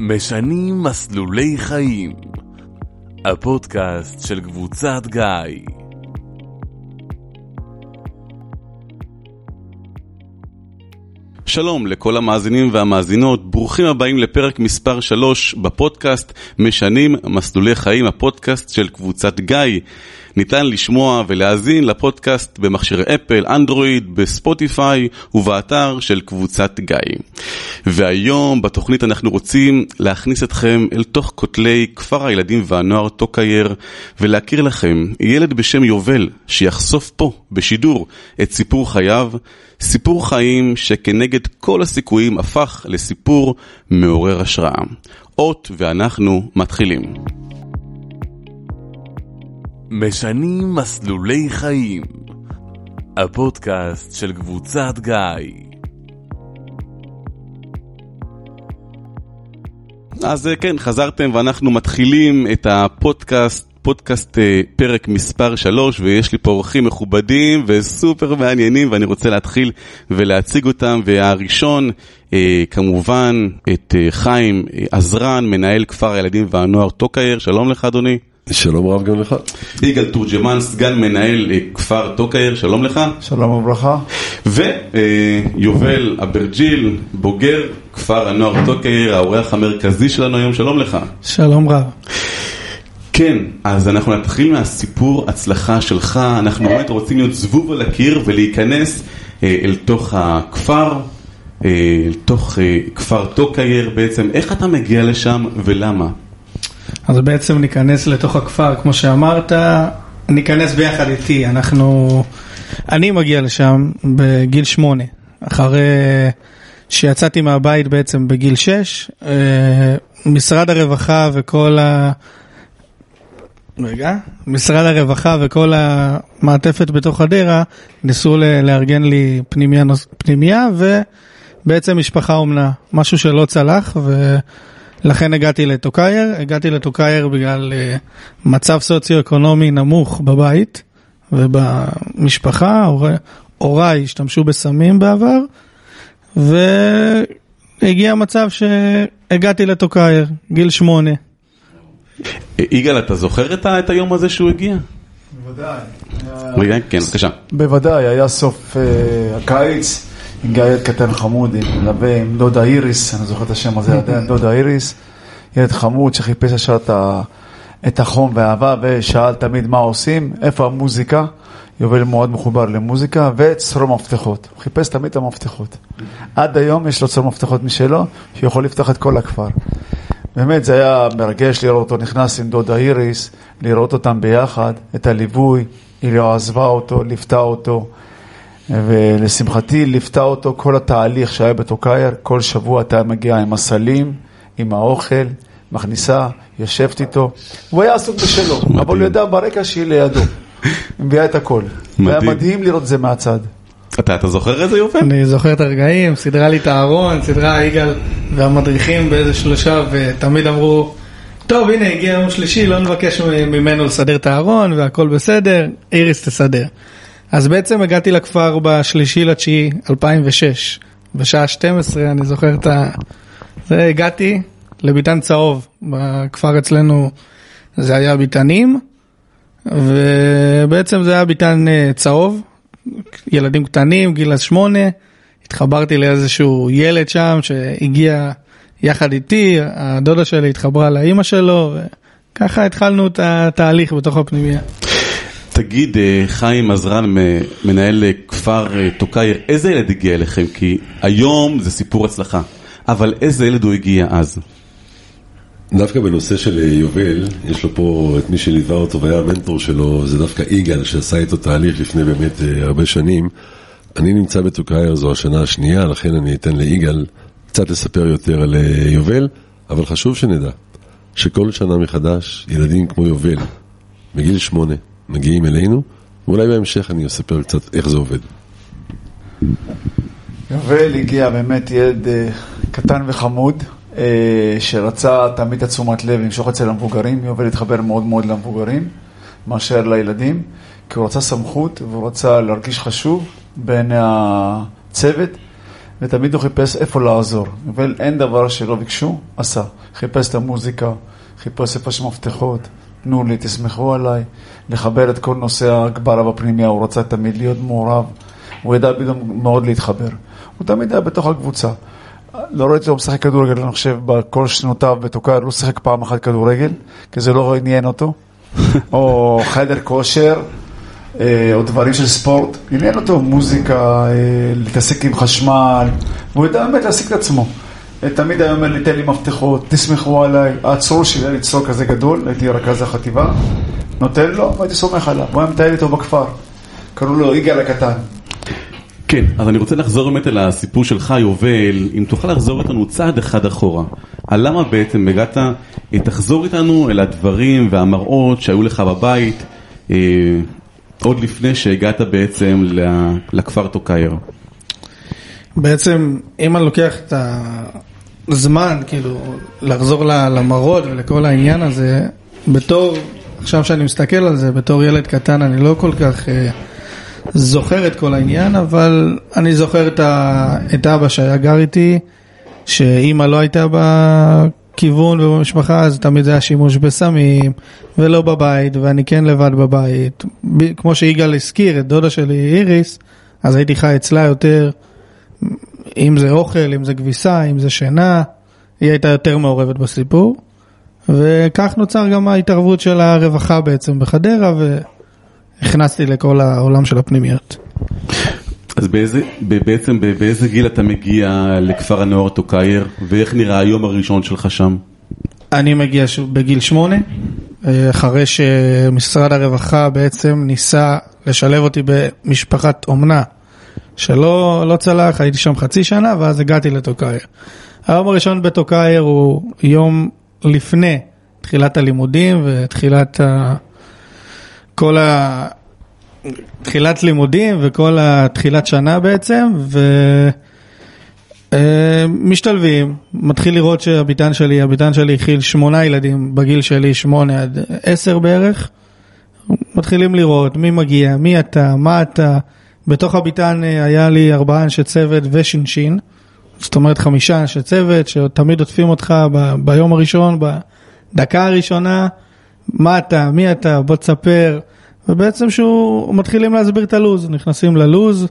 משנים מסלולי חיים. הפודקאסט של קבוצת גיא. שלום לכל המאזינים והמאזינות, ברוכים הבאים לפרק מספר 3 בפודקאסט משנים מסלולי חיים, הפודקאסט של קבוצת גיא. ניתן לשמוע ולהאזין לפודקאסט במכשירי אפל, אנדרואיד, בספוטיפיי ובאתר של קבוצת גיא. והיום בתוכנית אנחנו רוצים להכניס אתכם אל תוך כותלי כפר הילדים והנוער טוקייר ולהכיר לכם ילד בשם יובל שיחשוף פה בשידור את סיפור חייו, סיפור חיים שכנגד כל הסיכויים הפך לסיפור מעורר השראה. אות ואנחנו מתחילים. משנים מסלולי חיים. הפודקאסט של קבוצת גיא. אז כן, חזרתם ואנחנו מתחילים את הפודקאסט, פודקאסט פרק מספר 3, ויש לי פה אורחים מכובדים וסופר מעניינים, ואני רוצה להתחיל ולהציג אותם, והראשון, כמובן, את חיים עזרן, מנהל כפר הילדים והנוער טוקייר, שלום לך אדוני. שלום רב גם לך. יגאל תורג'מן, סגן מנהל כפר טוקייר, שלום לך. שלום וברכה. ויובל אברג'יל, בוגר כפר הנוער טוקייר, האורח המרכזי שלנו היום, שלום לך. שלום רב. כן, אז אנחנו נתחיל מהסיפור הצלחה שלך, אנחנו באמת רוצים להיות זבוב על הקיר ולהיכנס אה, אל תוך הכפר, אה, אל תוך אה, כפר טוקייר בעצם, איך אתה מגיע לשם ולמה? אז בעצם ניכנס לתוך הכפר, כמו שאמרת, ניכנס ביחד איתי, אנחנו... אני מגיע לשם בגיל שמונה, אחרי שיצאתי מהבית בעצם בגיל שש, משרד הרווחה וכל ה... רגע, משרד הרווחה וכל המעטפת בתוך חדרה ניסו לארגן לי פנימיה, פנימיה ובעצם משפחה אומנה, משהו שלא צלח ו... לכן הגעתי לטוקייר, הגעתי לטוקייר בגלל uh, מצב סוציו-אקונומי נמוך בבית ובמשפחה, הוריי הורי השתמשו בסמים בעבר, והגיע מצב שהגעתי לטוקייר, גיל שמונה. יגאל, אתה זוכר את, את היום הזה שהוא הגיע? בוודאי. כן, בבקשה. בוודאי, היה סוף uh, הקיץ. עם ילד קטן חמוד, עם מלווה, עם דודה איריס, אני זוכר את השם הזה דודה איריס, ילד חמוד שחיפש ישר את, את החום והאהבה ושאל תמיד מה עושים, איפה המוזיקה, יובל מאוד מחובר למוזיקה וצרור מפתחות, הוא חיפש תמיד את המפתחות. עד היום יש לו צרור מפתחות משלו, שיכול לפתוח את כל הכפר. באמת זה היה מרגש לראות אותו נכנס עם דודה איריס, לראות אותם ביחד, את הליווי, היא לא עזבה אותו, ליוותה אותו. ולשמחתי ליוותה אותו כל התהליך שהיה בטוקייר, כל שבוע אתה מגיע עם הסלים, עם האוכל, מכניסה, יושבת איתו. הוא היה עסוק בשלו. אבל הוא ידע ברקע שהיא לידו. היא מביאה את הכל. מדהים. היה מדהים לראות את זה מהצד. אתה, אתה זוכר איזה יובל? אני זוכר את הרגעים, סידרה לי את הארון, סידרה יגאל והמדריכים באיזה שלושה, ותמיד אמרו, טוב הנה הגיע יום שלישי, לא נבקש ממנו לסדר את הארון והכל בסדר, איריס תסדר. אז בעצם הגעתי לכפר בשלישי לתשיעי 2006, בשעה 12, אני זוכר את ה... זה הגעתי לביתן צהוב, בכפר אצלנו זה היה ביתנים, ובעצם זה היה ביתן צהוב, ילדים קטנים, גיל שמונה, התחברתי לאיזשהו ילד שם שהגיע יחד איתי, הדודה שלי התחברה לאימא שלו, וככה התחלנו את התהליך בתוך הפנימייה. תגיד, חיים עזרן, מנהל כפר טוקייר, איזה ילד הגיע אליכם? כי היום זה סיפור הצלחה, אבל איזה ילד הוא הגיע אז? דווקא בנושא של יובל, יש לו פה את מי שליווה אותו והיה המנטור שלו, זה דווקא יגאל שעשה איתו תהליך לפני באמת הרבה שנים. אני נמצא בטוקייר, זו השנה השנייה, לכן אני אתן ליגאל קצת לספר יותר על יובל, אבל חשוב שנדע שכל שנה מחדש ילדים כמו יובל, מגיל שמונה, מגיעים אלינו, ואולי בהמשך אני אספר קצת איך זה עובד. יובל הגיע באמת ילד קטן וחמוד, שרצה תמיד את תשומת לב למשוך אצל המבוגרים, יובל התחבר מאוד מאוד למבוגרים, מאשר לילדים, כי הוא רצה סמכות והוא רצה להרגיש חשוב בעיני הצוות, ותמיד הוא חיפש איפה לעזור. אבל אין דבר שלא ביקשו, עשה. חיפש את המוזיקה, חיפש איפה יש מפתחות, תנו לי, תסמכו עליי, לחבר את כל נושא ההגברה בפנימיה, הוא רצה תמיד להיות מעורב, הוא ידע בדיוק מאוד להתחבר. הוא תמיד היה בתוך הקבוצה. לא ראיתי אותו משחק כדורגל, אני חושב, בכל שנותיו בתוקר, לא שיחק פעם אחת כדורגל, כי זה לא עניין אותו. או חדר כושר, אה, או דברים של ספורט. עניין אותו מוזיקה, אה, להתעסק עם חשמל, והוא ידע באמת להעסיק את עצמו. תמיד היה אומר לי, תן לי מפתחות, תסמכו עליי. העצור שלי היה לצעוק כזה גדול, הייתי רכז החטיבה, נותן לו, והייתי סומך עליו. הוא היה מטייל איתו בכפר. קראו לו יגאל הקטן. כן, אז אני רוצה לחזור באמת אל הסיפור שלך, יובל, אם תוכל לחזור איתנו צעד אחד אחורה. על למה בעצם הגעת, אה, תחזור איתנו אל הדברים והמראות שהיו לך בבית, אה, עוד לפני שהגעת בעצם לכפר טוקייר. בעצם, אם אני לוקח את הזמן, כאילו, לחזור למראות ולכל העניין הזה, בתור, עכשיו שאני מסתכל על זה, בתור ילד קטן, אני לא כל כך אה, זוכר את כל העניין, אבל אני זוכר את, ה, את אבא שהיה גר איתי, שאימא לא הייתה בכיוון ובמשפחה, אז תמיד זה היה שימוש בסמים, ולא בבית, ואני כן לבד בבית. כמו שיגאל הזכיר, את דודה שלי איריס, אז הייתי חי אצלה יותר. אם זה אוכל, אם זה כביסה, אם זה שינה, היא הייתה יותר מעורבת בסיפור. וכך נוצר גם ההתערבות של הרווחה בעצם בחדרה, והכנסתי לכל העולם של הפנימיות. אז באיזה, בעצם באיזה גיל אתה מגיע לכפר הנוער טוקייר, ואיך נראה היום הראשון שלך שם? אני מגיע בגיל שמונה, אה, אחרי שמשרד הרווחה בעצם ניסה לשלב אותי במשפחת אומנה, שלא לא צלח, הייתי שם חצי שנה, ואז הגעתי לטוקייר. היום הראשון בטוקייר הוא יום לפני תחילת הלימודים ותחילת ה... כל ה... תחילת לימודים וכל התחילת שנה בעצם, ו... אה, מתחיל לראות שהביטן שלי, הביטן שלי הכיל שמונה ילדים בגיל שלי, שמונה עד עשר בערך. מתחילים לראות מי מגיע, מי אתה, מה אתה. בתוך הביטן אה, היה לי ארבעה אנשי צוות ושינשין. זאת אומרת חמישה אנשי צוות שתמיד עוטפים אותך ב- ביום הראשון, בדקה הראשונה. מה אתה, מי אתה, בוא תספר. ובעצם שהוא, מתחילים להסביר את הלו"ז, נכנסים ללו"ז.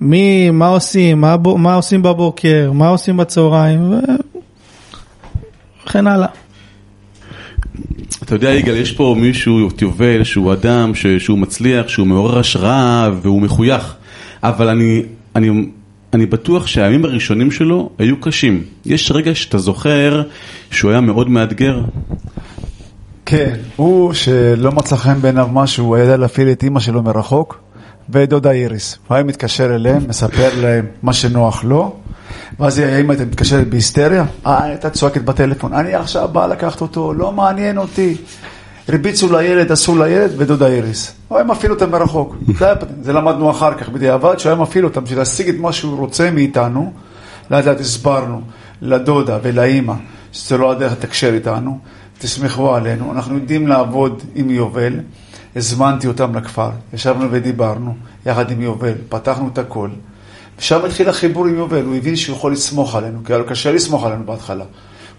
מי, מה עושים, מה, מה עושים בבוקר, מה עושים בצהריים, וכן הלאה. אתה יודע, יגאל, יש פה מישהו, יובל, שהוא אדם ש, שהוא מצליח, שהוא מעורר השראה והוא מחוייך, אבל אני, אני, אני בטוח שהימים הראשונים שלו היו קשים. יש רגע שאתה זוכר שהוא היה מאוד מאתגר? כן, הוא שלא מצא חן בעיניו משהו, הוא ידע להפעיל את אימא שלו מרחוק, ואת דודה איריס. הוא היה מתקשר אליהם, מספר להם מה שנוח לו, ואז האמא הייתה מתקשרת בהיסטריה, אה, הייתה צועקת בטלפון, אני עכשיו בא לקחת אותו, לא מעניין אותי. הרביצו לילד, עשו לילד, ודודה איריס. הוא היה מפעיל אותם מרחוק. זה, למדנו אחר כך בדיעבד, שהוא היה מפעיל אותם בשביל להשיג את מה שהוא רוצה מאיתנו. לאט לאט הסברנו לדודה ולאימא שזה לא הדרך לתקשר איתנו, תסמכו עלינו, אנחנו יודעים לעבוד עם יובל. הזמנתי אותם לכפר, ישבנו ודיברנו יחד עם יובל, פתחנו את הכל. ושם התחיל החיבור עם יובל, הוא הבין שהוא יכול לסמוך עלינו, כי היה לו קשה לסמוך עלינו בהתחלה.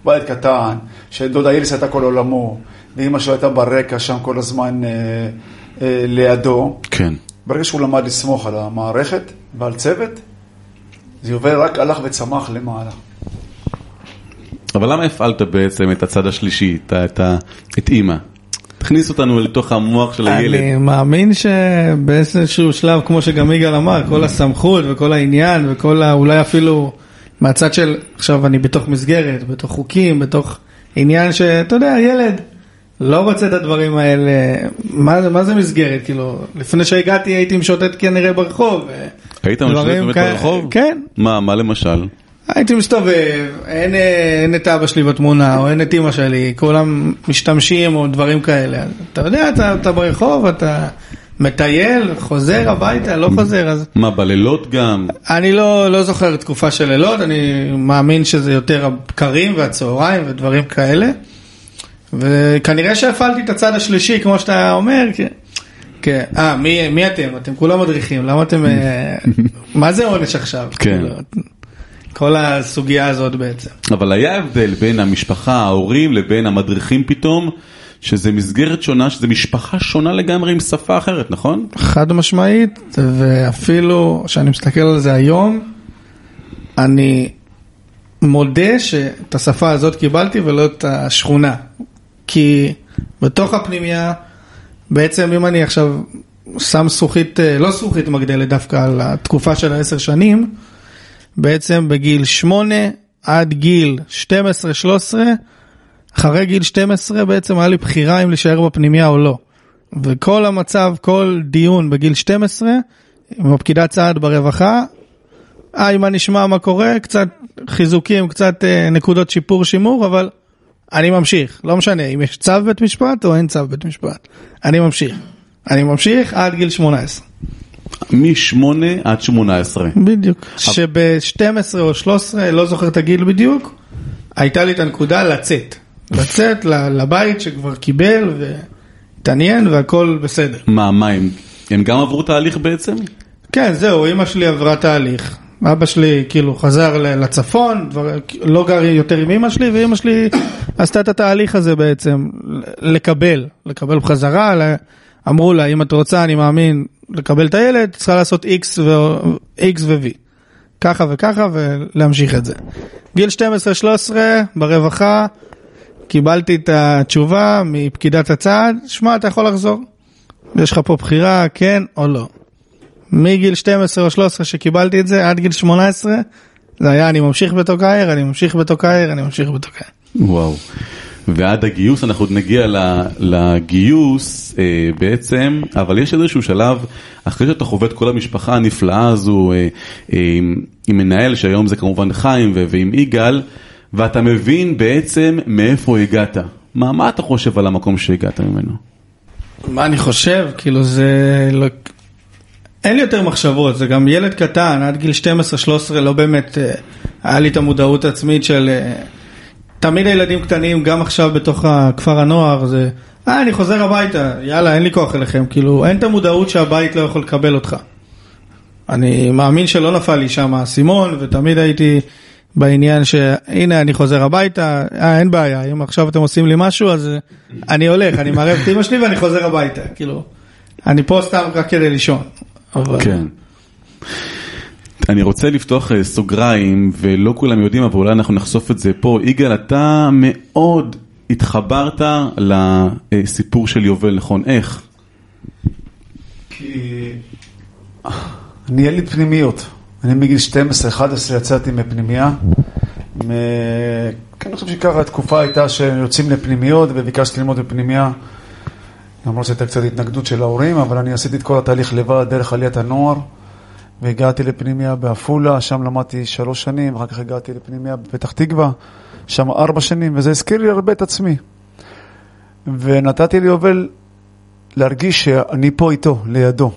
בית קטן, שדודה איריס הייתה כל עולמו, ואימא שלו הייתה ברקע שם כל הזמן אה, אה, לידו. כן. ברגע שהוא למד לסמוך על המערכת ועל צוות, זה יובל רק הלך וצמח למעלה. אבל למה הפעלת בעצם את הצד השלישי, את, את, את אימא? תכניס אותנו לתוך המוח של הילד. אני מאמין שבאיזשהו שלב, כמו שגם יגאל אמר, כל הסמכות וכל העניין וכל ה... אולי אפילו מהצד של, עכשיו אני בתוך מסגרת, בתוך חוקים, בתוך עניין שאתה יודע, ילד לא רוצה את הדברים האלה, מה, מה זה מסגרת? כאילו, לפני שהגעתי הייתי משוטט כנראה ברחוב. היית משוטט באמת כאלה- ברחוב? כן. מה, מה למשל? הייתי מסתובב, אין, אה, אין את אבא שלי בתמונה, או אין את אמא שלי, כולם משתמשים או דברים כאלה. אתה יודע, אתה, אתה ברחוב, אתה מטייל, חוזר הביתה, לא חוזר, אז מה, בלילות גם? אני לא, לא זוכר תקופה של לילות, אני מאמין שזה יותר הבקרים והצהריים ודברים כאלה. וכנראה שהפעלתי את הצד השלישי, כמו שאתה אומר, כי... כן, אה, מי, מי אתם? אתם כולם מדריכים, למה אתם... אה, מה זה עונש עכשיו? כן. כל הסוגיה הזאת בעצם. אבל היה הבדל בין המשפחה, ההורים, לבין המדריכים פתאום, שזה מסגרת שונה, שזה משפחה שונה לגמרי עם שפה אחרת, נכון? חד משמעית, ואפילו כשאני מסתכל על זה היום, אני מודה שאת השפה הזאת קיבלתי ולא את השכונה. כי בתוך הפנימייה, בעצם אם אני עכשיו שם זכוכית, אה, לא זכוכית מגדלת דווקא על התקופה של העשר שנים, בעצם בגיל שמונה עד גיל 12-13, אחרי גיל 12 בעצם היה לי בחירה אם להישאר בפנימייה או לא. וכל המצב, כל דיון בגיל 12, עם הפקידת סעד ברווחה, היי, מה נשמע, מה קורה, קצת חיזוקים, קצת אה, נקודות שיפור, שימור, אבל אני ממשיך, לא משנה אם יש צו בית משפט או אין צו בית משפט, אני ממשיך. אני ממשיך עד גיל 18. מ-8 עד 18. בדיוק. שב-12 או 13, לא זוכר את הגיל בדיוק, הייתה לי את הנקודה לצאת. לצאת ל- לבית שכבר קיבל והתעניין והכל בסדר. מה, מה הם? הם גם עברו תהליך בעצם? כן, זהו, אמא שלי עברה תהליך. אבא שלי כאילו חזר ל- לצפון, דבר, לא גר יותר עם אמא שלי, ואמא שלי עשתה את התהליך הזה בעצם, לקבל, לקבל בחזרה, אמרו לה, אם את רוצה, אני מאמין, לקבל את הילד, צריכה לעשות X ו- X ו-V. ככה וככה ולהמשיך את זה. גיל 12-13 ברווחה, קיבלתי את התשובה מפקידת הצעד, שמע, אתה יכול לחזור. יש לך פה בחירה, כן או לא. מגיל 12 או 13 שקיבלתי את זה, עד גיל 18, זה היה אני ממשיך בתוקאייר, אני ממשיך בתוקאייר, אני ממשיך בתוקאייר. וואו. ועד הגיוס, אנחנו עוד נגיע לגיוס אה, בעצם, אבל יש איזשהו שלב, אחרי שאתה חווה את כל המשפחה הנפלאה הזו, אה, אה, עם, עם מנהל שהיום זה כמובן חיים ו- ועם יגאל, ואתה מבין בעצם מאיפה הגעת. מה, מה אתה חושב על המקום שהגעת ממנו? מה אני חושב? כאילו זה... לא... אין לי יותר מחשבות, זה גם ילד קטן, עד גיל 12-13 לא באמת אה, היה לי את המודעות העצמית של... תמיד הילדים קטנים, גם עכשיו בתוך הכפר הנוער, זה... אה, אני חוזר הביתה, יאללה, אין לי כוח אליכם. כאילו, אין את המודעות שהבית לא יכול לקבל אותך. אני מאמין שלא נפל לי שם האסימון, ותמיד הייתי בעניין שהנה אני חוזר הביתה, אה, אין בעיה, אם עכשיו אתם עושים לי משהו, אז אה, אני הולך, אני מערב את אמא שלי ואני חוזר הביתה, כאילו, אני פה סתם רק כדי לישון. אבל... כן. אני רוצה לפתוח אה, סוגריים, ולא כולם יודעים, אבל אולי אנחנו נחשוף את זה פה. יגאל, אתה מאוד התחברת לסיפור של יובל, נכון? איך? כי אני ילד פנימיות. אני מגיל 12-11 יצאתי מפנימייה. מ... כן, אני חושב שככה התקופה הייתה שיוצאים לפנימיות וביקשתי ללמוד בפנימייה. למרות שהייתה קצת התנגדות של ההורים, אבל אני עשיתי את כל התהליך לבד דרך עליית הנוער. והגעתי לפנימייה בעפולה, שם למדתי שלוש שנים, אחר כך הגעתי לפנימייה בפתח תקווה, שם ארבע שנים, וזה הזכיר לי הרבה את עצמי. ונתתי ליובל להרגיש שאני פה איתו, לידו.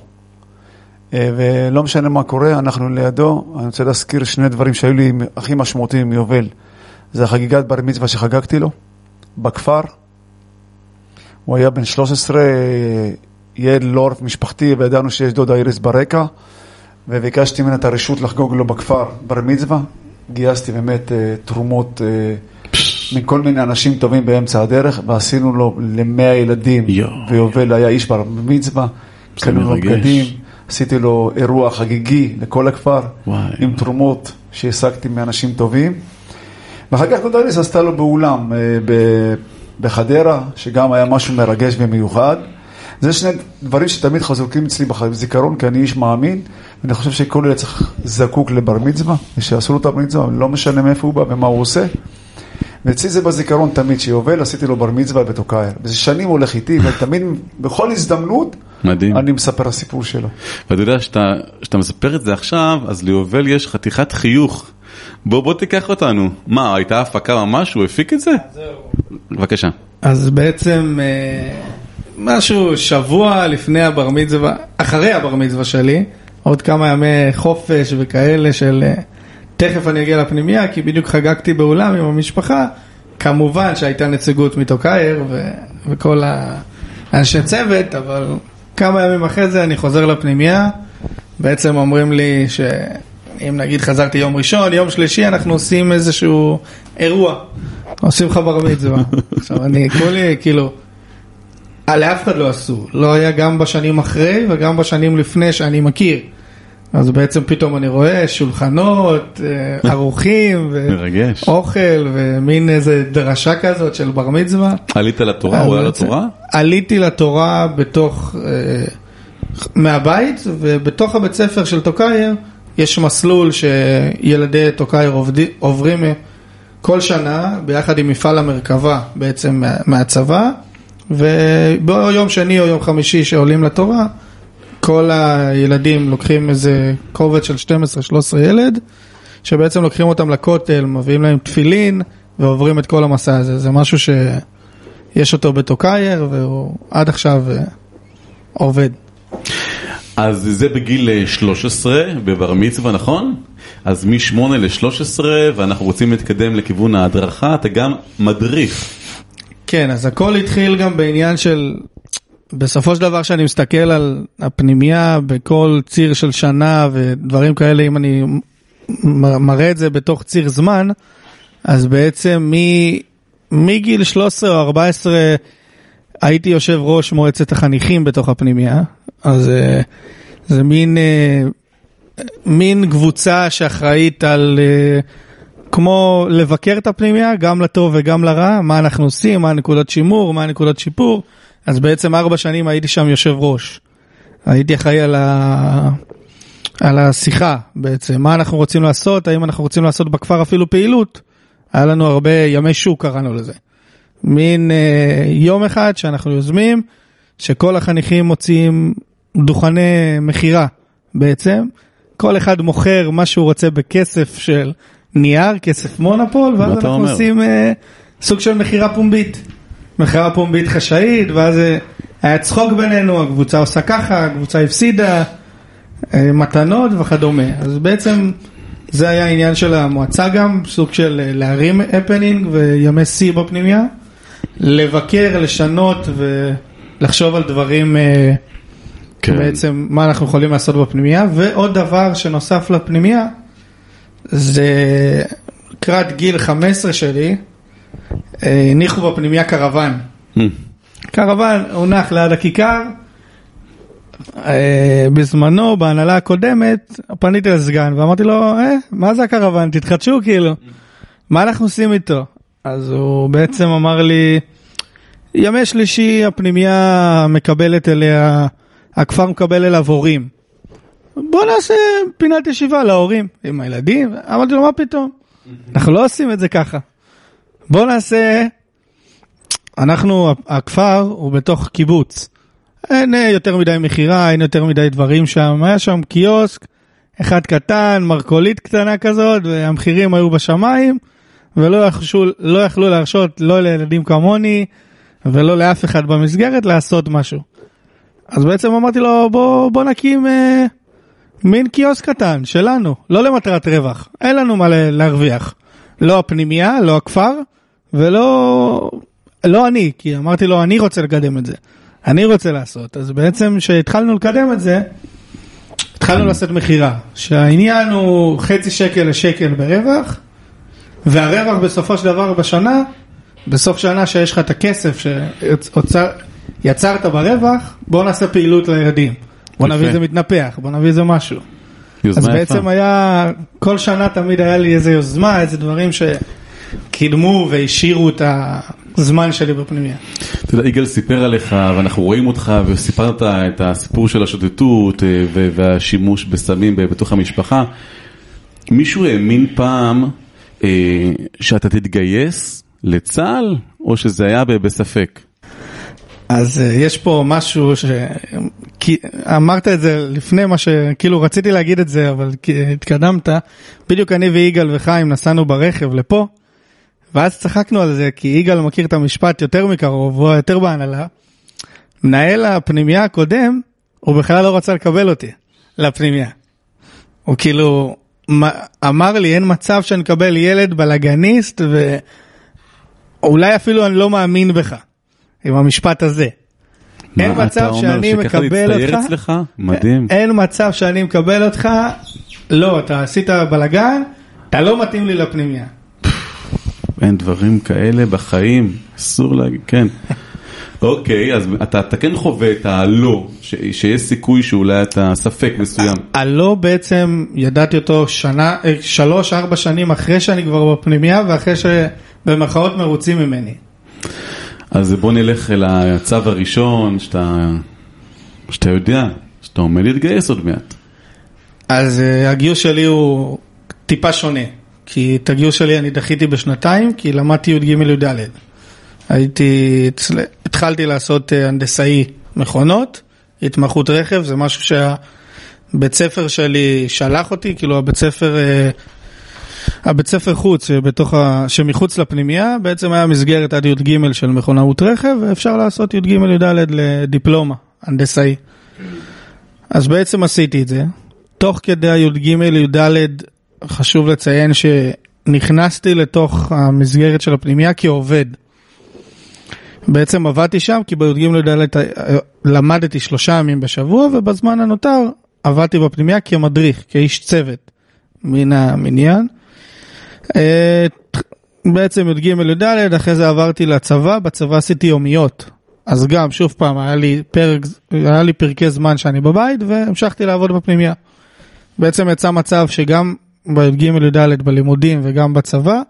אה, ולא משנה מה קורה, אנחנו לידו. אני רוצה להזכיר שני דברים שהיו לי הכי משמעותיים עם יובל. זה החגיגת בר מצווה שחגגתי לו, בכפר. הוא היה בן 13, ילד לא עורף משפחתי, וידענו שיש דודה איריס ברקע, וביקשתי ממנה את הרשות לחגוג לו בכפר בר מצווה. גייסתי באמת אה, תרומות אה, מכל מיני אנשים טובים באמצע הדרך, ועשינו לו למאה ילדים. ויובל היה איש בר מצווה, קנו לו. בגדים, עשיתי לו אירוע חגיגי לכל הכפר, וואי. עם תרומות שהשגתי מאנשים טובים. ואחר כך איריס עשתה לו באולם אה, בחדרה, שגם היה משהו מרגש ומיוחד. זה שני דברים שתמיד חזוקים אצלי בח- בזיכרון, כי אני איש מאמין, ואני חושב שכל ילד צריך זקוק לבר מצווה, ושיעשו לו את הבר מצווה, לא משנה מאיפה הוא בא ומה הוא עושה. ואצלי זה בזיכרון תמיד, שיובל עשיתי לו בר מצווה בתוקאייר. וזה שנים הולך איתי, ותמיד, בכל הזדמנות, מדהים. אני מספר הסיפור שלו. ואתה יודע, שאתה שאתה מספר את זה עכשיו, אז ליובל יש חתיכת חיוך. בוא, בוא תיקח אותנו. מה, הייתה הפקה ממש? הוא הפיק את זה? בבקשה. אז בעצם אה, משהו שבוע לפני הבר מצווה, אחרי הבר מצווה שלי, עוד כמה ימי חופש וכאלה של אה, תכף אני אגיע לפנימייה, כי בדיוק חגגתי באולם עם המשפחה, כמובן שהייתה נציגות מתוקאייר ו- וכל האנשי צוות, אבל כמה ימים אחרי זה אני חוזר לפנימייה, בעצם אומרים לי אם נגיד חזרתי יום ראשון, יום שלישי אנחנו עושים איזשהו אירוע. עושים לך בר מצווה. עכשיו אני כולי כאילו, לאף אחד לא עשו, לא היה גם בשנים אחרי וגם בשנים לפני שאני מכיר. אז בעצם פתאום אני רואה שולחנות, אה, ערוכים, מרגש. ואוכל ומין איזה דרשה כזאת של בר מצווה. עלית לתורה? הוא עלה לתורה? עליתי לתורה בתוך, אה, מהבית, ובתוך הבית ספר של טוקייר יש מסלול שילדי עובדי, עוברים אה, כל שנה ביחד עם מפעל המרכבה בעצם מה- מהצבא, וביום שני או יום חמישי שעולים לתורה, כל הילדים לוקחים איזה קובץ של 12-13 ילד, שבעצם לוקחים אותם לכותל, מביאים להם תפילין ועוברים את כל המסע הזה. זה משהו שיש אותו בטוקייר והוא עד עכשיו אה, עובד. אז זה בגיל אה, 13 בבר מצווה, נכון? אז מ-8 ל-13 ואנחנו רוצים להתקדם לכיוון ההדרכה, אתה גם מדריך. כן, אז הכל התחיל גם בעניין של, בסופו של דבר שאני מסתכל על הפנימייה בכל ציר של שנה ודברים כאלה, אם אני מראה את זה בתוך ציר זמן, אז בעצם מ- מגיל 13 או 14 הייתי יושב ראש מועצת החניכים בתוך הפנימייה, אז אה, זה מין, אה, מין קבוצה שאחראית על... כמו לבקר את הפנימייה, גם לטוב וגם לרע, מה אנחנו עושים, מה הנקודות שימור, מה הנקודות שיפור. אז בעצם ארבע שנים הייתי שם יושב ראש. הייתי אחראי על, ה... על השיחה בעצם, מה אנחנו רוצים לעשות, האם אנחנו רוצים לעשות בכפר אפילו פעילות. היה לנו הרבה ימי שוק קראנו לזה. מין אה, יום אחד שאנחנו יוזמים, שכל החניכים מוציאים דוכני מכירה בעצם. כל אחד מוכר מה שהוא רוצה בכסף של נייר, כסף מונופול, ואז אנחנו אומר? עושים אה, סוג של מכירה פומבית. מכירה פומבית חשאית, ואז אה, היה צחוק בינינו, הקבוצה עושה ככה, הקבוצה הפסידה, אה, מתנות וכדומה. אז בעצם זה היה העניין של המועצה גם, סוג של אה, להרים הפנינג וימי שיא בפנימייה, לבקר, לשנות ולחשוב על דברים, אה, כן. בעצם מה אנחנו יכולים לעשות בפנימייה, ועוד דבר שנוסף לפנימייה, זה לקראת גיל 15 שלי, אה, הניחו בפנימייה קרוון. Hmm. קרוון הונח ליד הכיכר. אה, בזמנו, בהנהלה הקודמת, פניתי לסגן ואמרתי לו, אה, מה זה הקרוון? תתחדשו כאילו. מה אנחנו עושים איתו? אז הוא בעצם אמר לי, ימי שלישי הפנימייה מקבלת אליה, הכפר מקבל אליו הורים. בוא נעשה פינת ישיבה להורים עם הילדים. אמרתי לו, מה פתאום? אנחנו לא עושים את זה ככה. בוא נעשה אנחנו, הכפר הוא בתוך קיבוץ. אין יותר מדי מכירה, אין יותר מדי דברים שם. היה שם קיוסק, אחד קטן, מרכולית קטנה כזאת, והמחירים היו בשמיים, ולא יכשו, לא יכלו להרשות לא לילדים כמוני, ולא לאף אחד במסגרת לעשות משהו. אז בעצם אמרתי לו, בוא, בוא נקים אה, מין קיוסק קטן שלנו, לא למטרת רווח, אין לנו מה להרוויח. לא הפנימייה, לא הכפר, ולא לא אני, כי אמרתי לו, אני רוצה לקדם את זה. אני רוצה לעשות. אז בעצם כשהתחלנו לקדם את זה, התחלנו לעשות מכירה. שהעניין הוא חצי שקל לשקל ברווח, והרווח בסופו של דבר בשנה, בסוף שנה שיש לך את הכסף שיצרת ברווח, בוא נעשה פעילות לילדים. בוא נביא. איזה מתנפח, בוא נביא איזה משהו. אז בעצם יפה. היה, כל שנה תמיד היה לי איזה יוזמה, איזה דברים שקידמו והשאירו את הזמן שלי בפנימייה. אתה יודע, יגאל סיפר עליך ואנחנו רואים אותך וסיפרת את הסיפור של השוטטות אה, והשימוש בסמים בתוך המשפחה. מישהו האמין פעם אה, שאתה תתגייס לצה"ל או שזה היה בספק? אז אה, יש פה משהו ש... כי אמרת את זה לפני מה ש... כאילו רציתי להגיד את זה, אבל התקדמת. בדיוק אני ויגאל וחיים נסענו ברכב לפה, ואז צחקנו על זה, כי יגאל מכיר את המשפט יותר מקרוב, הוא יותר בהנהלה. מנהל הפנימייה הקודם, הוא בכלל לא רצה לקבל אותי לפנימייה. הוא כאילו אמר לי, אין מצב שאני אקבל ילד בלאגניסט, ואולי אפילו אני לא מאמין בך, עם המשפט הזה. אין מצב שאני מקבל אותך, אצלך? מדהים. אין מצב שאני מקבל אותך לא, אתה עשית בלאגן, אתה לא מתאים לי לפנימייה. אין דברים כאלה בחיים, אסור להגיד, כן. אוקיי, אז אתה, אתה כן חווה את הלא, ש, שיש סיכוי שאולי אתה ספק מסוים. הלא בעצם ידעתי אותו שנה, אה, שלוש, ארבע שנים אחרי שאני כבר בפנימייה ואחרי שבמרכאות מרוצים ממני. אז בוא נלך אל הצו הראשון, שאתה, שאתה יודע, שאתה עומד להתגייס עוד מעט. אז uh, הגיוס שלי הוא טיפה שונה, כי את הגיוס שלי אני דחיתי בשנתיים, כי למדתי י"ג י"ד. הייתי, התחלתי לעשות אה, הנדסאי מכונות, התמחות רכב, זה משהו שהבית ספר שלי שלח אותי, כאילו הבית ספר, אה, הבית ספר חוץ, שבתוך ה, שמחוץ לפנימייה, בעצם היה מסגרת עד י"ג של מכונאות רכב, ואפשר לעשות י"ג י"ד לדיפלומה, הנדסאי. אז בעצם עשיתי את זה. תוך כדי הי"ג י"ד חשוב לציין שנכנסתי לתוך המסגרת של הפנימייה כעובד. בעצם עבדתי שם כי בי"ג י"ד למדתי שלושה ימים בשבוע ובזמן הנותר עבדתי בפנימייה כמדריך, כאיש צוות מן המניין. אה, בעצם י"ג י"ד, אחרי זה עברתי לצבא, בצבא עשיתי יומיות. אז גם, שוב פעם, היה לי, פרק, היה לי פרקי זמן שאני בבית והמשכתי לעבוד בפנימייה. בעצם יצא מצב שגם בי"ג י"ד בלימודים וגם בצבא,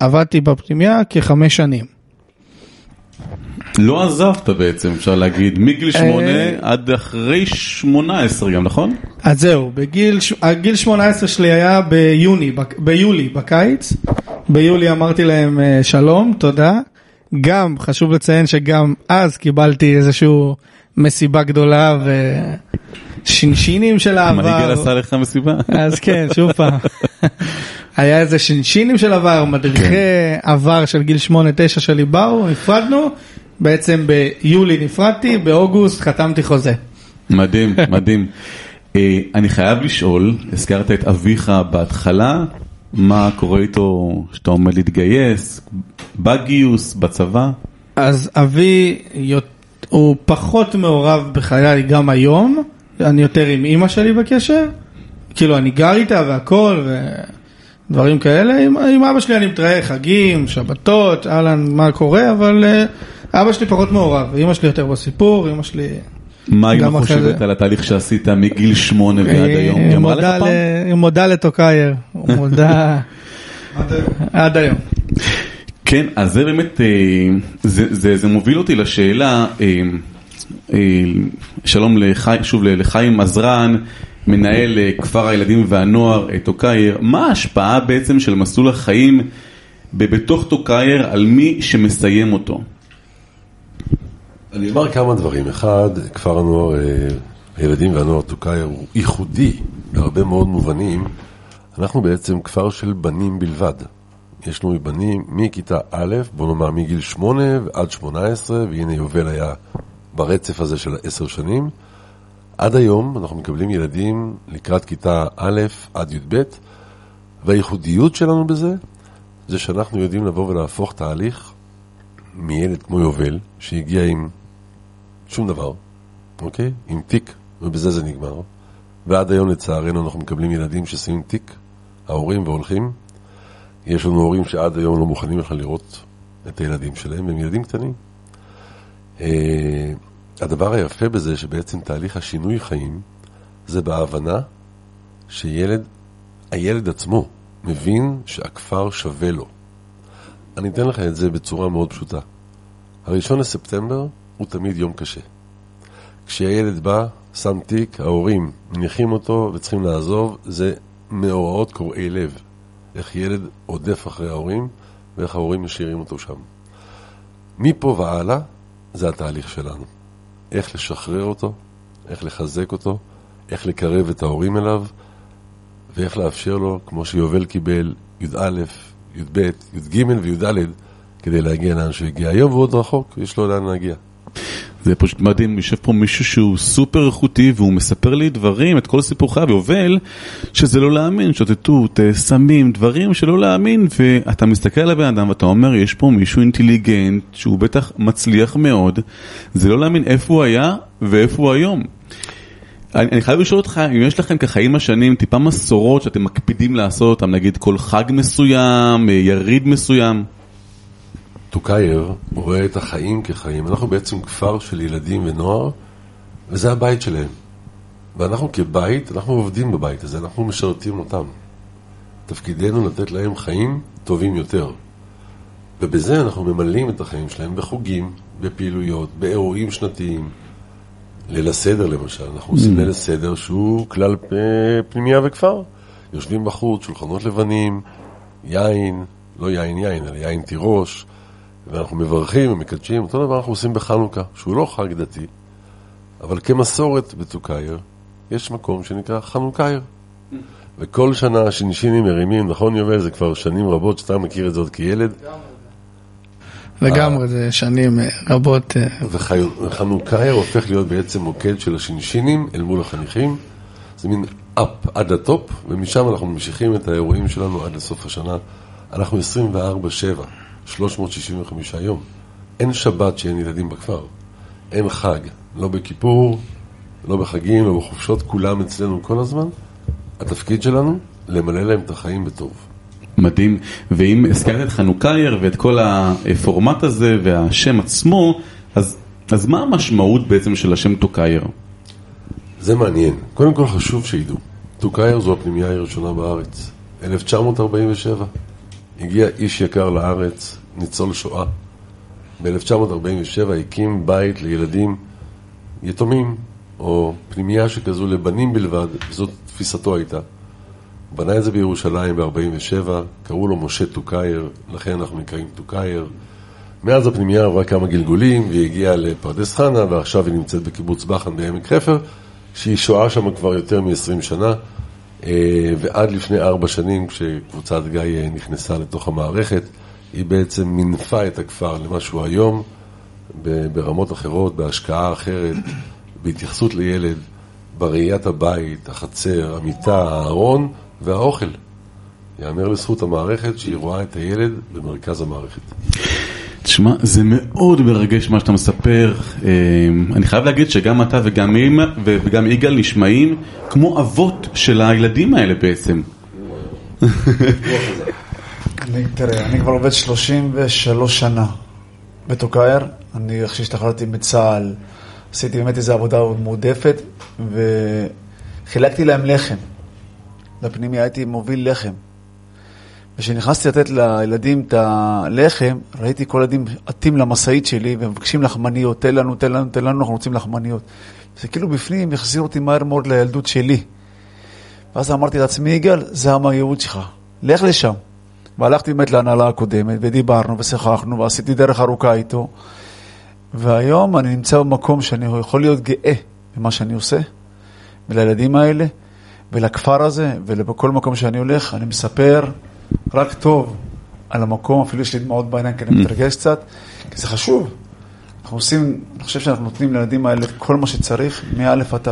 עבדתי בפנימייה כחמש שנים. לא עזבת בעצם, אפשר להגיד, מגיל שמונה אה. עד אחרי שמונה עשרה גם, נכון? אז זהו, בגיל, הגיל 18 שלי היה ביוני, בק- ביולי, בקיץ. ביולי אמרתי להם אה, שלום, תודה. גם, חשוב לציין שגם אז קיבלתי איזשהו מסיבה גדולה ושינשינים של העבר. עשה לך מסיבה? אז כן, שוב פעם. היה איזה שינשינים של עבר, מדריכי עבר של גיל 8-9 שלי באו, נפרדנו. בעצם ביולי נפרדתי, באוגוסט חתמתי חוזה. מדהים, מדהים. אה, אני חייב לשאול, הזכרת את אביך בהתחלה, מה קורה איתו שאתה עומד להתגייס, בגיוס, בצבא? אז אבי הוא פחות מעורב בחיי גם היום, אני יותר עם אימא שלי בקשר, כאילו אני גר איתה והכל ודברים כאלה, עם, עם אבא שלי אני מתראה חגים, שבתות, אהלן, מה קורה, אבל uh, אבא שלי פחות מעורב, אימא שלי יותר בסיפור, אימא שלי... מה אמא אחרי חושבת. על התהליך שעשית מגיל שמונה ועד היא- היום? היא היא אמרה לך מודה פעם? ל- היא מודה לטוקייר, הוא מודה עד היום. כן, אז זה באמת, אה, זה, זה, זה מוביל אותי לשאלה, אה, אה, שלום לחי, שוב לחיים עזרן, מנהל כפר הילדים והנוער טוקייר, מה ההשפעה בעצם של מסלול החיים בתוך טוקייר על מי שמסיים אותו? אני אומר כמה דברים. אחד, כפר הנוער, אה, הילדים והנוער טוקייר הוא ייחודי בהרבה מאוד מובנים. אנחנו בעצם כפר של בנים בלבד. יש לנו בנים מכיתה א', בוא נאמר מגיל 8 ועד 18, והנה יובל היה ברצף הזה של עשר שנים. עד היום אנחנו מקבלים ילדים לקראת כיתה א' עד י"ב, והייחודיות שלנו בזה, זה שאנחנו יודעים לבוא ולהפוך תהליך מילד כמו יובל, שהגיע עם שום דבר, אוקיי? עם תיק, ובזה זה נגמר. ועד היום לצערנו אנחנו מקבלים ילדים ששמים תיק, ההורים והולכים. יש לנו הורים שעד היום לא מוכנים בכלל לראות את הילדים שלהם, והם ילדים קטנים. אה, הדבר היפה בזה שבעצם תהליך השינוי חיים זה בהבנה שילד, הילד עצמו מבין שהכפר שווה לו. אני אתן לך את זה בצורה מאוד פשוטה. הראשון לספטמבר הוא תמיד יום קשה. כשהילד בא, שם תיק, ההורים מניחים אותו וצריכים לעזוב, זה מאורעות קורעי לב. איך ילד עודף אחרי ההורים ואיך ההורים משאירים אותו שם. מפה והלאה זה התהליך שלנו. איך לשחרר אותו, איך לחזק אותו, איך לקרב את ההורים אליו ואיך לאפשר לו, כמו שיובל קיבל, י"א, י"ב, י"ג וי"ד, כדי להגיע לאן שהוא הגיע. היום הוא עוד רחוק, יש לו לאן להגיע. זה פשוט מדהים, יושב פה מישהו שהוא סופר איכותי והוא מספר לי דברים, את כל סיפור חייו, יובל, שזה לא להאמין, שוטטות, אה, סמים, דברים שלא להאמין, ואתה מסתכל על הבן אדם ואתה אומר, יש פה מישהו אינטליגנט שהוא בטח מצליח מאוד, זה לא להאמין איפה הוא היה ואיפה הוא היום. אני, אני חייב לשאול אותך, אם יש לכם ככה עם השנים טיפה מסורות שאתם מקפידים לעשות אותם, נגיד כל חג מסוים, יריד מסוים? טוקייר רואה את החיים כחיים. אנחנו בעצם כפר של ילדים ונוער, וזה הבית שלהם. ואנחנו כבית, אנחנו עובדים בבית הזה, אנחנו משרתים אותם. תפקידנו לתת להם חיים טובים יותר. ובזה אנחנו ממלאים את החיים שלהם בחוגים, בפעילויות, באירועים שנתיים. ליל הסדר למשל, אנחנו עושים ליל הסדר שהוא כלל פנימייה וכפר. יושבים בחוץ, שולחנות לבנים, יין, לא יין יין, אלא יין תירוש, ואנחנו מברכים ומקדשים, אותו דבר אנחנו עושים בחנוכה, שהוא לא חג דתי, אבל כמסורת בטוקייר, יש מקום שנקרא חנוכייר. וכל שנה השינשינים מרימים, נכון יובל? זה כבר שנים רבות שאתה מכיר את זה עוד כילד. לגמרי, זה שנים אה, רבות. אה, וחנוכייר הופך להיות בעצם מוקד של השינשינים אל מול החניכים. זה מין up עד ה top, ומשם אנחנו ממשיכים את האירועים שלנו עד לסוף השנה. אנחנו 24-7, 365 יום. אין שבת שאין ילדים בכפר. אין חג, לא בכיפור, לא בחגים, לא בחופשות, כולם אצלנו כל הזמן. התפקיד שלנו, למלא להם את החיים בטוב. מדהים, ואם הזכרת את חנוכייר ואת כל הפורמט הזה והשם עצמו, אז, אז מה המשמעות בעצם של השם טוקייר? זה מעניין. קודם כל חשוב שידעו. טוקייר זו הפנימייה הראשונה בארץ. 1947. הגיע איש יקר לארץ, ניצול שואה. ב-1947 הקים בית לילדים יתומים, או פנימייה שכזו לבנים בלבד, זאת תפיסתו הייתה. בנה את זה בירושלים ב-47, קראו לו משה טוקייר, לכן אנחנו נקראים טוקייר. מאז הפנימייה עברה כמה גלגולים, והיא הגיעה לפרדס חנה, ועכשיו היא נמצאת בקיבוץ בחן בעמק חפר, שהיא שואה שם כבר יותר מ-20 שנה, ועד לפני ארבע שנים, כשקבוצת גיא אה, נכנסה לתוך המערכת, היא בעצם מינפה את הכפר למה שהוא היום, ברמות אחרות, בהשקעה אחרת. בהתייחסות לילד, בראיית הבית, החצר, המיטה, הארון והאוכל. יאמר לזכות המערכת שהיא רואה את הילד במרכז המערכת. תשמע, זה מאוד מרגש מה שאתה מספר. אמ, אני חייב להגיד שגם אתה וגם אימא וגם יגאל נשמעים כמו אבות של הילדים האלה בעצם. אני, תראה, אני כבר עובד 33 שנה בטוקייר. אני, איך שהשתחררתי מצה"ל, עשיתי באמת איזו עבודה מועדפת, וחילקתי להם לחם. לפנימי הייתי מוביל לחם. וכשנכנסתי לתת לילדים את הלחם, ראיתי כל הילדים עטים למשאית שלי ומבקשים לחמניות, תן לנו, תן לנו, תן לנו, אנחנו רוצים לחמניות. זה כאילו בפנים החזיר אותי מהר מאוד לילדות שלי. ואז אמרתי לעצמי, יגאל, זה הייעוד שלך, לך לשם. והלכתי באמת להנהלה הקודמת, ודיברנו ושוחחנו, ועשיתי דרך ארוכה איתו. והיום אני נמצא במקום שאני יכול להיות גאה במה שאני עושה, ולילדים האלה, ולכפר הזה, ולכל מקום שאני הולך, אני מספר רק טוב על המקום, אפילו יש לי דמעות בעיניים כי אני מתרגש קצת, כי זה חשוב. אנחנו עושים, אני חושב שאנחנו נותנים לילדים האלה כל מה שצריך, מא' עד ת'.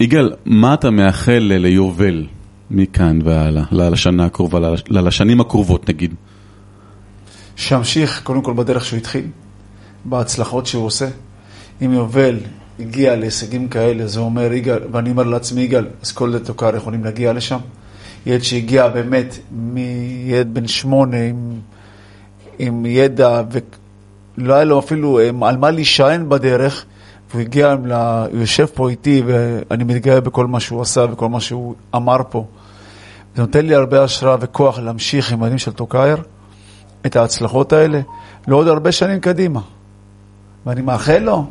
יגאל, מה אתה מאחל ליובל מכאן והלאה, לשנה הקרובה, לשנים הקרובות נגיד? שימשיך קודם כל בדרך שהוא התחיל. בהצלחות שהוא עושה. אם יובל הגיע להישגים כאלה, זה אומר יגאל, ואני אומר לעצמי יגאל, אז כל ילד תוקר יכולים להגיע לשם. ילד שהגיע באמת מילד בן שמונה עם, עם ידע ולא היה לו אפילו על מה להישען בדרך, והוא הגיע, לה, הוא יושב פה איתי ואני מתגאה בכל מה שהוא עשה וכל מה שהוא אמר פה. זה נותן לי הרבה השראה וכוח להמשיך עם הילדים של טוקייר את ההצלחות האלה לעוד הרבה שנים קדימה. ואני מאחל לו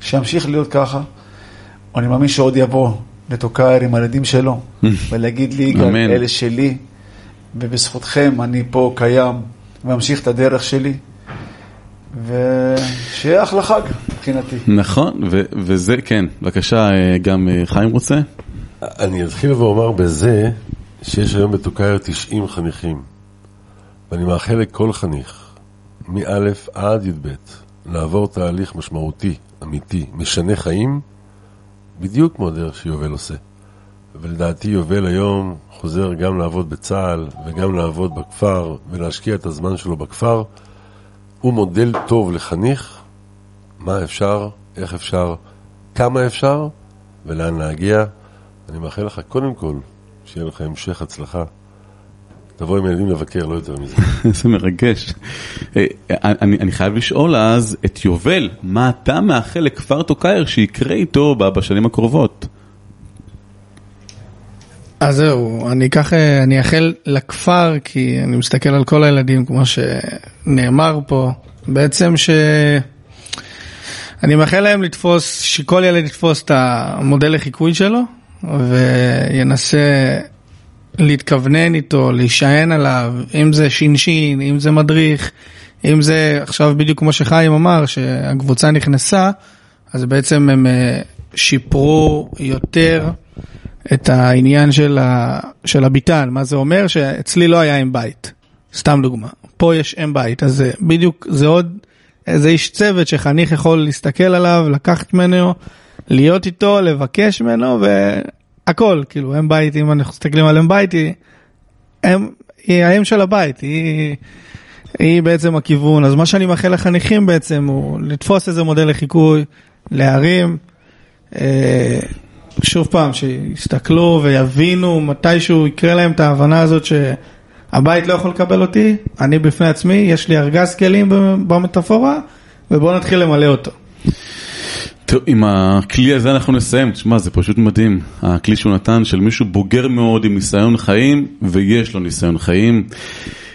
שימשיך להיות ככה. אני מאמין שעוד יבוא לטוקייר עם הילדים שלו, ולהגיד לי, יגאל, אלה שלי, ובזכותכם אני פה קיים, וממשיך את הדרך שלי. ושיהיה אחלה חג מבחינתי. נכון, וזה, כן, בבקשה, אה, גם אה, חיים רוצה? אני אתחיל ואומר בזה שיש היום בטוקייר 90 חניכים, ואני מאחל לכל חניך, מא' עד י"ב, לעבור תהליך משמעותי, אמיתי, משנה חיים, בדיוק כמו הדרך שיובל עושה. ולדעתי יובל היום חוזר גם לעבוד בצה"ל וגם לעבוד בכפר ולהשקיע את הזמן שלו בכפר. הוא מודל טוב לחניך, מה אפשר, איך אפשר, כמה אפשר, ולאן להגיע. אני מאחל לך קודם כל שיהיה לך המשך הצלחה. תבוא עם ילדים לבקר, לא יותר מזה. איזה מרגש. אה, אני, אני חייב לשאול אז את יובל, מה אתה מאחל לכפר טוקייר שיקרה איתו בשנים הקרובות? אז זהו, אני אקח, אה, אני אאחל לכפר, כי אני מסתכל על כל הילדים, כמו שנאמר פה, בעצם ש... אני מאחל להם לתפוס, שכל ילד יתפוס את המודל לחיקוי שלו, וינסה להתכוונן איתו, להישען עליו, אם זה שינשין, אם זה מדריך, אם זה עכשיו בדיוק כמו שחיים אמר, שהקבוצה נכנסה, אז בעצם הם אה, שיפרו יותר את העניין של, ה, של הביטן, מה זה אומר? שאצלי לא היה אם בית, סתם דוגמה. פה יש אם בית, אז זה בדיוק, זה עוד איזה איש צוות שחניך יכול להסתכל עליו, לקחת ממנו, להיות איתו, לבקש ממנו, והכל, כאילו אם בית, אם אנחנו מסתכלים על אם בית, היא, אם, היא האם של הבית, היא, היא בעצם הכיוון. אז מה שאני מאחל לחניכים בעצם הוא לתפוס איזה מודל לחיקוי, להרים. אה, שוב פעם, שיסתכלו ויבינו מתישהו יקרה להם את ההבנה הזאת שהבית לא יכול לקבל אותי, אני בפני עצמי, יש לי ארגז כלים במטאפורה, ובואו נתחיל למלא אותו. טוב, עם הכלי הזה אנחנו נסיים, תשמע, זה פשוט מדהים. הכלי שהוא נתן של מישהו בוגר מאוד עם ניסיון חיים, ויש לו ניסיון חיים.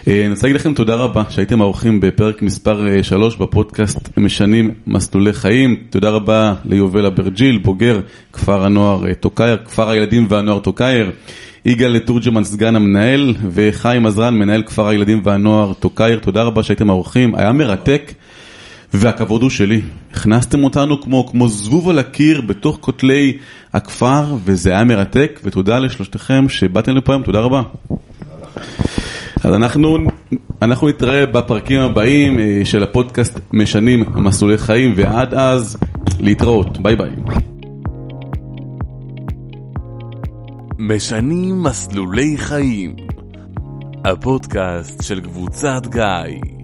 אה, אני רוצה להגיד לכם תודה רבה שהייתם האורחים בפרק מספר 3 בפודקאסט משנים מסלולי חיים. תודה רבה ליובל אברג'יל, בוגר כפר הנוער אה, טוקייר, כפר הילדים והנוער טוקייר. יגאל תורג'מן, סגן המנהל, וחיים עזרן, מנהל כפר הילדים והנוער טוקייר. תודה רבה שהייתם האורחים, היה מרתק. והכבוד הוא שלי. הכנסתם אותנו כמו, כמו זבוב על הקיר בתוך כותלי הכפר, וזה היה מרתק, ותודה לשלושתכם שבאתם לפה היום, תודה רבה. אז אנחנו, אנחנו נתראה בפרקים הבאים אה, של הפודקאסט משנים מסלולי חיים, ועד אז להתראות, ביי ביי. משנים מסלולי חיים, הפודקאסט של קבוצת גיא.